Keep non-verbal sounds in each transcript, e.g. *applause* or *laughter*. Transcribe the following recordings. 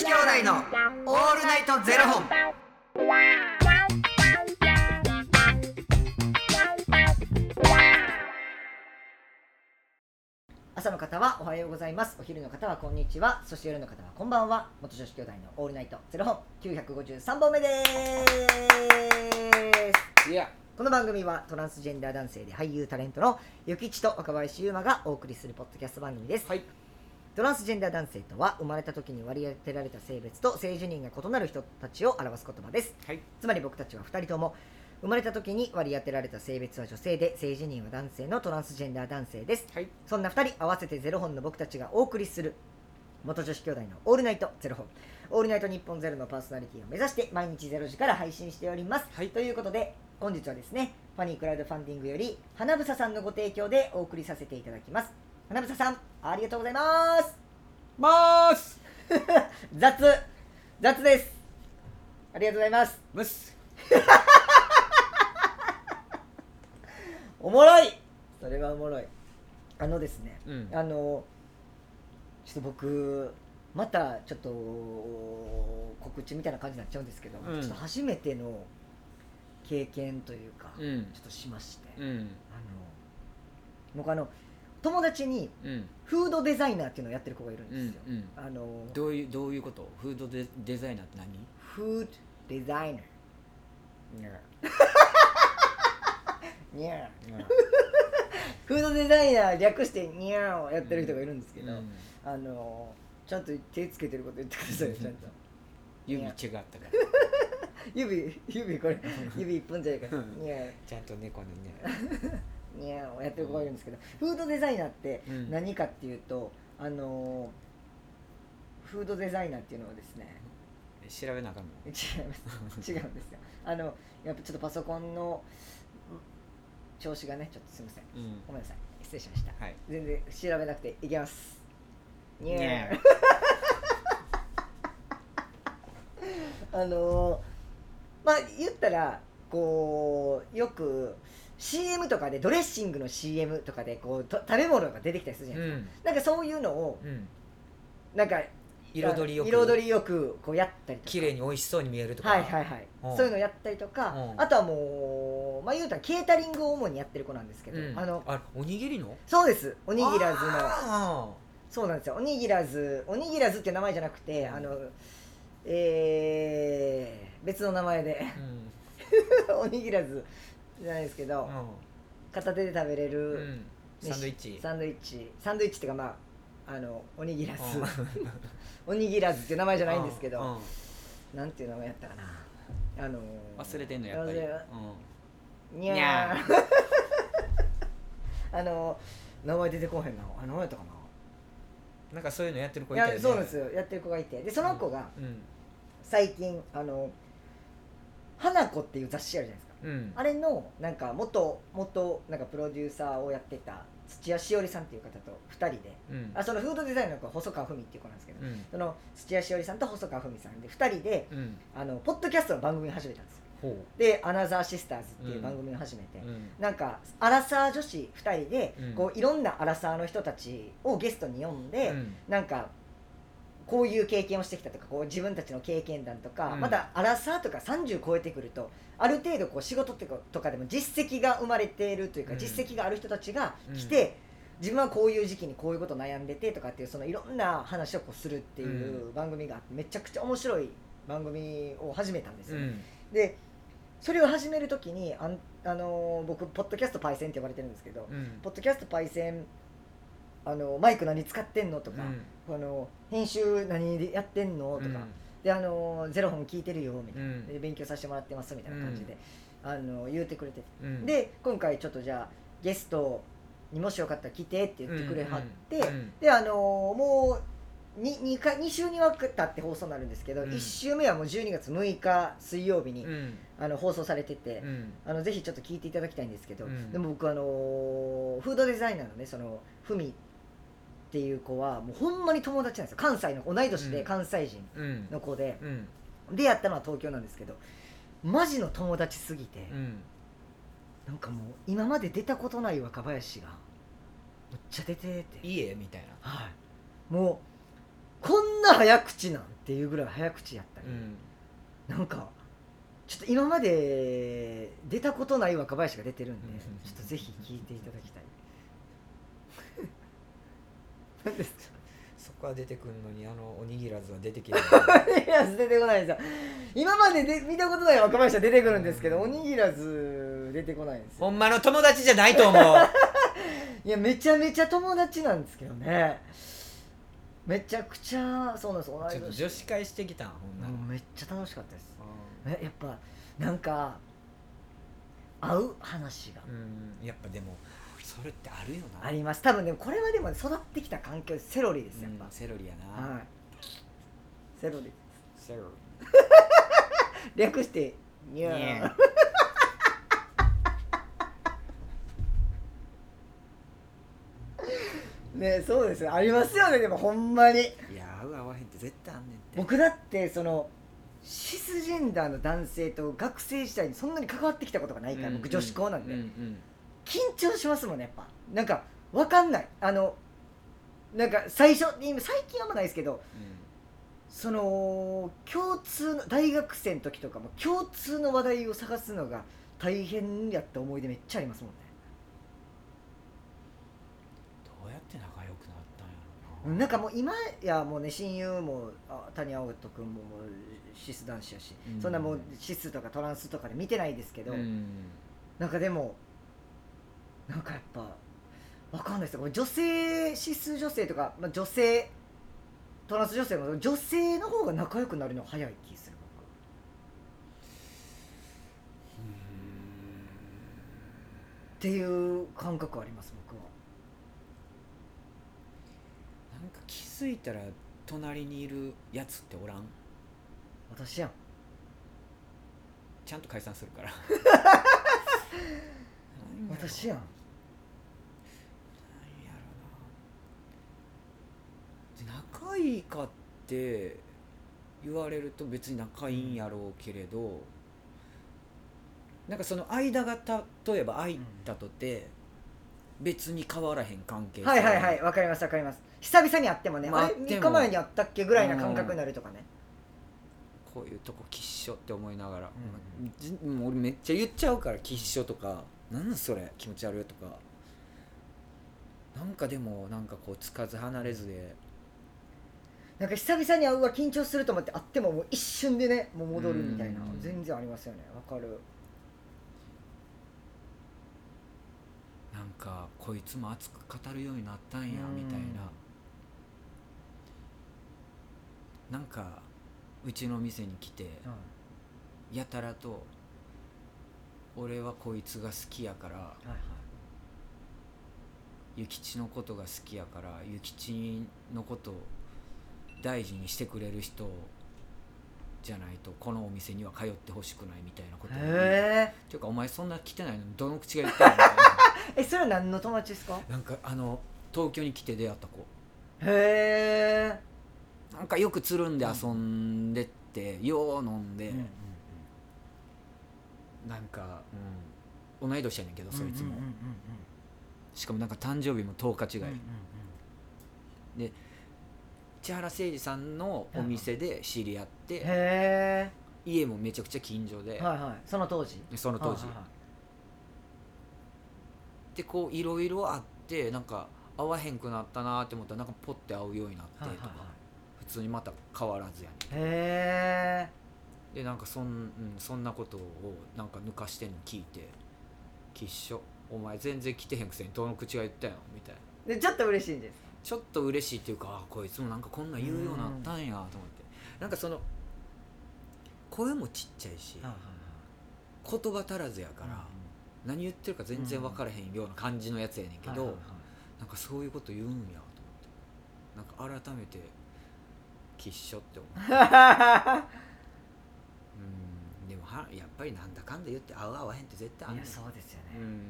子兄弟のオールナイトゼロ本。朝の方はおはようございます。お昼の方はこんにちは。そして夜の方はこんばんは。元女子兄弟のオールナイトゼロ本。953本目です。いや、この番組はトランスジェンダー男性で俳優タレントのゆきちと若林優馬がお送りするポッドキャスト番組です、はい。トランスジェンダー男性とは生まれた時に割り当てられた性別と性自認が異なる人たちを表す言葉です。はい。つまり僕たちは2人とも生まれた時に割り当てられた性別は女性で性自認は男性のトランスジェンダー男性です。はい。そんな2人合わせてゼロ本の僕たちがお送りする元女子兄弟のオールナイトゼロ本。オールナイト日本ゼロのパーソナリティを目指して毎日ゼロ時から配信しております、はい。ということで本日はですねファニークラウドファンディングより花房さんのご提供でお送りさせていただきます花房さんありがとうございますまーす。*laughs* 雑雑ですありがとうございますむす。*laughs* おもろいそれはおもろいあのですねうん。あのちょっと僕またちょっと告知みたいな感じになっちゃうんですけど、うんちょっと初めての経験というか、うんちょっとしまして、うん。あの僕あの友達にうん。フードデザイナーっていうのをやってる子がいるんうん。ですよ、うん。あのどういう、どういうこと？フードデ、デザイナーって何？フードデザイナーニャー *laughs* フードデザイナー略してニャーをやってる人がいるんですけど、うんあのちゃんと手つけてること言ってくださいよちゃんと指違ったから。*laughs* 指指これ指一本じゃないからうんニャーちゃんと猫のね。ニャーをやってる子がいるんですけどフードデザイナーってうん。何かっていうと、あのフードデザイナーっていうのはですね調べなあかんの？*laughs* 違います。違うんですよ。あのやっぱちょっとパソコンのん調子がねちょっとすいません。うん。ごめんなさい。失礼しました。はい。全然調べなくていきます。ニャニー。*laughs* あのーまあ言ったらこうよく CM とかでドレッシングの CM とかでこうと食べ物が出てきたりするじゃないですか、うん。なんかそういうのをうん。なんか彩りよく。彩りよくこうやったりとか綺麗に美味しそうに見えるとか。はいはいはいうんそういうのやったりとかうんあとはもうまあ言うたらケータリングを主にやってる子なんですけど、うん。あのあ、おにぎりの？そうですおにぎらずのあそうなんですよおにぎらずおにぎらずって名前じゃなくて、うんあのえー、別の名前で。*laughs* おにぎらずじゃないですけど、片手で食べれうる、ん。サンドイッチ。サンドイッチ。サンドイッチっていうかまああのおにぎらず。うん。*laughs* おにぎらずっていう名前じゃないんですけど、うん。なんていう名前やったかな。あの忘れてんのやっぱり。にゃー。*laughs* あの名前出てこへんな。あ名前やったかな。んかそういうのやってる子ないたよね。やそうなんですよ。やってる子がいて。でその子がうん。最近あの「花子」っていう雑誌あるじゃないですかうん。あれのなんか元元なんかプロデューサーをやってた土屋しおりさんっていう方と2人でうん。あそのフードデザインの子は細川文っていう子なんですけど、うん。その土屋しおりさんと細川文さんで2人でうん。あのポッドキャストの番組を始めたんですよほで「アナザーシスターズ」っていう番組を始めて、う。うん。なんかアラサー女子2人で、うんこういろんなアラサーの人たちをゲストに呼んで、うんなんかこういう経験をしてきたとかこう自分たちの経験談とか、うん。またアラサーとか30超えてくるとある程度こう仕事ってことかでも実績が生まれているというか、うん。実績がある人たちが来て、自分はこういう時期にこういうこと悩んでてとかっていうそのいろんな話をこうするっていう番組があってめちゃくちゃ面白い番組を始めたんですよ、うん。でそれを始めるときにあん、あのー僕ポッドキャストパイセンって呼ばれてるんですけど、うん。ポッドキャストパイセンあのマイク何使ってんのとか、あの編集何でやってんのとか、であのゼロ本聞いてるよみたいな、うん。で勉強させてもらってますみたいな感じで、あの言うてくれて。で今回ちょっとじゃあゲストにもしよかったら来てって言ってくれはって、うん。うん。であのもう 2, 2, 回2週にわたって放送になるんですけど、うん。1週目はもう12月6日水曜日に、うん。あの放送されてて、うん。あのぜひちょっと聞いていただきたいんですけど、うん。でも僕あのーフードデザイナーのねそのふみっていう子はもうほんまに友達なんですよ。関西の同い年でうん。関西人うん。の子で、うん。出会ったのは東京なんですけどマジの友達すぎて、うん。なんかもう今まで出たことない若林がむっちゃ出てて、家みたいな。はい、もうこんな早口なんていうぐらい早口やったり、うん。なんかちょっと今まで出たことない若林が出てるんで、うん。ちょっとぜひ聞いていただきたいそこは出てくるのにあのおにぎらずは出てきていや出てこないですよ。今までで見たことない若林は出てくるんですけど、おにぎらず出てこないんですよ。ほんまの友達じゃないと思う。*laughs* いやめちゃめちゃ友達なんですけどね。めちゃくちゃそうなんです。同いちょっと年女子会してきたんほんなら。めっちゃ楽しかったです。うえやっぱなんか合う話が。んやっぱでもそれってあるよな。あります。多分でもこれはでも育ってきた環境セロリですやっぱ、うんセロリやな、はい。セロリ。セロ *laughs* 略してニャー。リニャ *laughs* ねそうですよ。ありますよねでもほんまに。いや合う合わへんって絶対あんねんって。僕だってそのシスジェンダーの男性と学生時代にそんなに関わってきたことがないから、僕女子校なんで、うんうん緊張しますもんねやっぱ。なんかわかんない。あのなんか最初今最近はまないですけどその共通の大学生の時とかも共通の話題を探すのが大変やった思い出めっちゃありますもんね。どうやって仲良くなったんやろな。んかもう今やもうね親友もあ谷青人君ももうシス男子やし、うん。そんなもうシスとかトランスとかで見てないですけど、うん。なんかでもなんかやっぱわかんないですよ。女性シス女性とか、まあ、女性トランス女性も女性の方が仲良くなるの早い気する僕。っていう感覚あります僕は。なんか気づいたら隣にいるやつっておらん？私やん。ちゃんと解散するから。*laughs* 私やんなんやろな仲いいかって言われると別に仲いいんやろうけれどなんかその間が例えば空いたとて別に変わらへん関係性はいはいはいわかりますわかります。久々に会ってもね、まあ会っても。3日前に会ったっけぐらいな感覚になるとかね、こういうとこきっしょって思いながら、うん。じもう俺めっちゃ言っちゃうからきっしょとか。なんなんそれ気持ち悪いとか。なんかでもなんかこうつかず離れずでなんか久々に会うは緊張すると思って会ってももう一瞬でねもう戻るみたいなうん。全然ありますよね。わかる。なんかこいつも熱く語るようになったんやうん。みたいな。なんかうちの店に来てやたらと俺はこいつが好きやからはいはい。諭吉のことが好きやから諭吉のことを大事にしてくれる人じゃないとこのお店には通ってほしくないみたいなことを言っていうかお前そんな来てないのにどの口が言ったんやみたいな。ええそれは何の友達ですか？なんかあの東京に来て出会った子。へえなんかよくつるんで遊んでって、よう飲んで、なんか、うん、同い年やねんけどそいつも、しかもなんか誕生日も10日違い、千原誠二さんのお店で知り合って、へ家もめちゃくちゃ近所で、えはいはい。その当時？でその当時、はいはいはい。でこういろいろあってなんか会わへんくなったなって思ったらなんかポッて会うようになってとか、はいはいはい。普通にまた変わらずやねへえでなんかそん,、うん、そんなことをなんか抜かしてんの聞いて「きっしょ。お前全然来てへんくせにどの口が言ったよ」みたいな。でちょっと嬉しいんですちょっと嬉しいっていうかあこいつもなんかこんなん言うようになったんやと思って。なんかその声もちっちゃいし言葉足らずやから何言ってるか全然分からへんような感じのやつやねんけどなんかそういうこと言うんやと思って。なんか改めてきっしょって思う。*laughs* うんでもはやっぱりなんだかんだ言って合う合わへんって絶対あんねん。いやそうですよね。うん。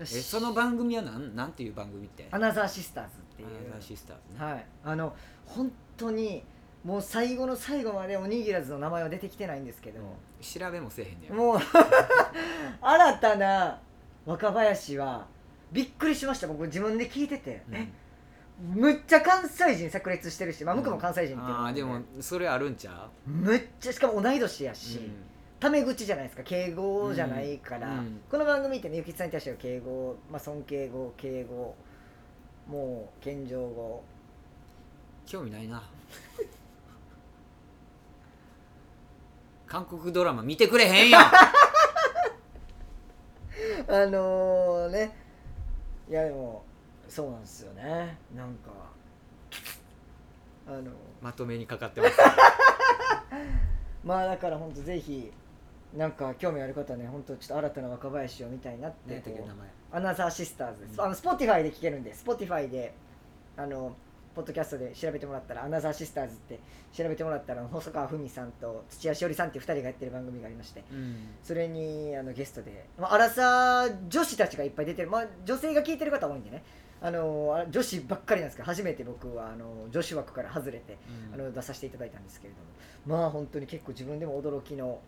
えその番組はなんなんていう番組って？アナザーシスターズっていう。はい。あの本当にもう最後の最後までおにぎらずの名前は出てきてないんですけど、調べもせえへんねやもう *laughs* 新たな若林はびっくりしました。僕自分で聞いてて、うん。え？むっちゃ関西人炸裂してるし、まあ、向こうも関西人っていうのもああでもそれあるんちゃむっちゃしかも同い年やう、し、タメ口じゃないですか。敬語じゃないから、うん。うん。この番組ってねゆきつさんに対しては敬語、まあ、尊敬語敬語もう謙譲語興味ないな。*laughs* 韓国ドラマ見てくれへんやん。*laughs* あのね。いやでもそうなんですよね。なんか。あのまとめにかかってます *laughs* まあだから本当ぜひなんか興味ある方はね本当ちょっと新たな若林を見たいなってアナザーシスターズです、うん。あの Spotify で聴けるんで Spotify であのポッドキャストで調べてもらったらアナザーシスターズって調べてもらったら細川文さんと土屋しおりさんっていう2人がやってる番組がありましてうん。それにあのゲストで、まあ、アラサー女子たちがいっぱい出てる、まあ、女性が聞いてる方多いんでね。あのあ女子ばっかりなんですけど初めて僕はあの女子枠から外れてあの出させていただいたんですけれども。まあ本当に結構自分でも驚きの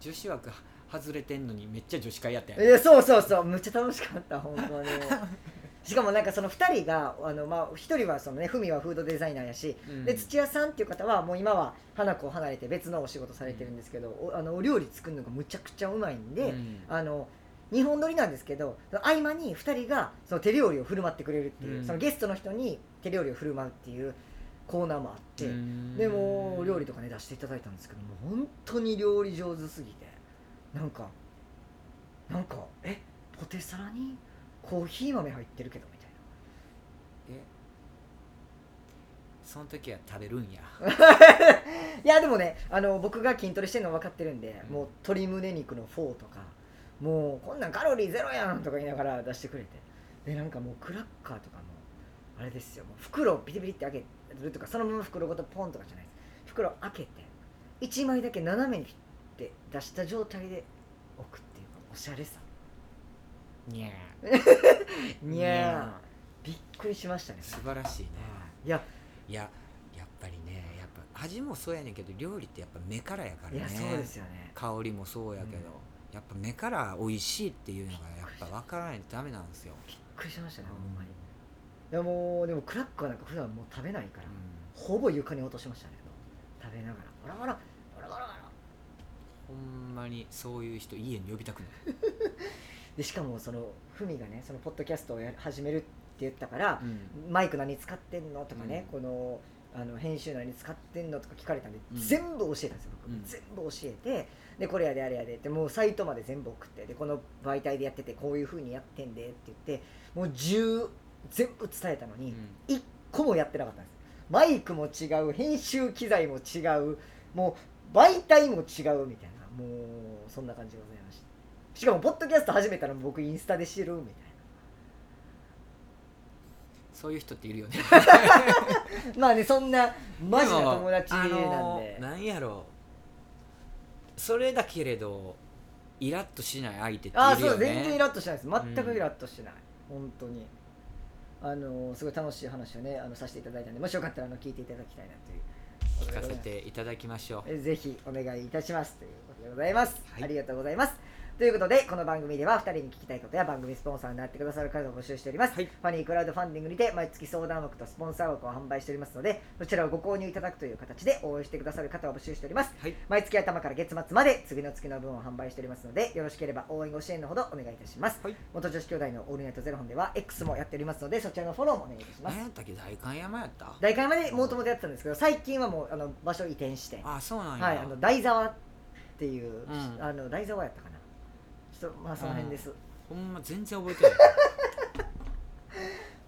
女子枠外れてんのにめっちゃ女子会やったやん。そうそうそう。むっちゃ楽しかった本当に。*laughs* しかもなんかその2人があの、まあ、1人はそのねふみはフードデザイナーやし、うん。で土屋さんっていう方はもう今は花子を離れて別のお仕事されてるんですけど、おあのお料理作るのがむちゃくちゃうまいんで、うん。あの日本撮りなんですけど合間に2人がその手料理を振る舞ってくれるっていう、うん。そのゲストの人に手料理を振る舞うっていうコーナーもあって、うん。でもう料理とかね出していただいたんですけどもう本当に料理上手すぎてなんかなんかえポテサラにコーヒー豆入ってるけどみたいえその時は食べるんや。な *laughs* いやでもねあの僕が筋トレしてるの分かってるんで、うん。もう鶏胸肉のフォーとかもうこんなんカロリーゼロやんとか言いながら出してくれて。でなんかもうクラッカーとかもあれですよもう袋をビリビリって開けるとかそのまま袋ごとポンとかじゃないです。袋開けて1枚だけ斜めに切って出した状態で置くっていうおしゃれさ。にゃにゃー。びっくりしましたね。素晴らしいね。いや。いややっぱりねやっぱ味もそうやねんけど料理ってやっぱ目からやからね。いやそうですよね。香りもそうやけど、うん。やっぱ目から美味しいっていうのがやっぱ分からないとダメなんですよ、びっくりしましたねほんまにいやもうでもクラッカーなんか普段もう食べないから、うん。ほぼ床に落としましたね食べながら。バラバラバラバラバラほんまにそういう人家に呼びたくない。*laughs* でしかもそのふみがねそのポッドキャストをや始めるって言ったから、うん。マイク何使ってんのとかね、うん。このあの編集何使ってんのとか聞かれたんで、うん。全部教えたんですよ僕、うん。全部教えてでこれやであれやでってもうサイトまで全部送ってでこの媒体でやっててこういうふうにやってんでって言ってもう10全部伝えたのに、一個もやってなかったんです。マイクも違う編集機材も違うもう媒体も違うみたいなもうそんな感じでございました。しかもポッドキャスト始めたのも僕インスタで知るみたいそういう人っているよね。な *laughs* まあねそんなマジな友達なんで、あのなんやろ。うそれだけれどイラッとしない相手ってああそういるよね全然イラッとしないです。全くイラッとしない、本当にあのすごい楽しい話をねあのさせていただいたんでもしよかったらあの聞いていただきたいなという。聞かせていただきましょう。えぜひお願いいたしますということでございます、はい。ありがとうございますということでこの番組では2人に聞きたいことや番組スポンサーになってくださる方を募集しております、はい。ファニークラウドファンディングにて毎月相談枠とスポンサー枠を販売しておりますのでそちらをご購入いただくという形で応援してくださる方を募集しております。はい。毎月頭から月末まで次の月の分を販売しておりますのでよろしければ応援ご支援のほどお願いいたします、はい。元女子兄弟のオールナイトゼロ本では X もやっておりますのでそちらのフォローもお願いいたします。何やったっけ？大観山やった？大会までもともとやってたんですけど最近はもうあの場所移転して。あそうなんや、はい、あの台沢っていう、うん。あの台沢やったかな？ちょっとまあその辺です、ほんま全然覚えてない。*laughs*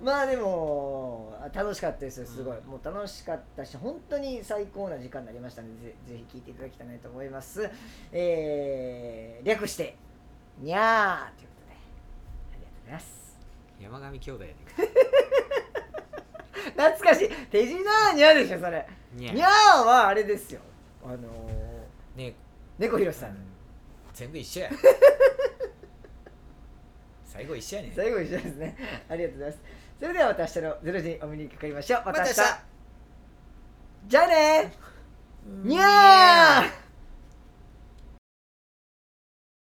まあでもあ楽しかったですよすごい、うんもう楽しかったし本当に最高な時間になりましたのでぜぜひ聞いていただきたいなと思います。えー、略してにゃーということでありがとうございます。山上兄弟やね *laughs* 懐かしい。手品にゃーでしょそれ。んにゃにゃーはあれですよ。あのー、ね。猫ひろしさん、全部一緒や *laughs* 最後一緒やね。ん最後一緒ですね。*laughs* ありがとうございます。それではまた明日の0時にお目にかかりましょう。また明日じゃあねにゃー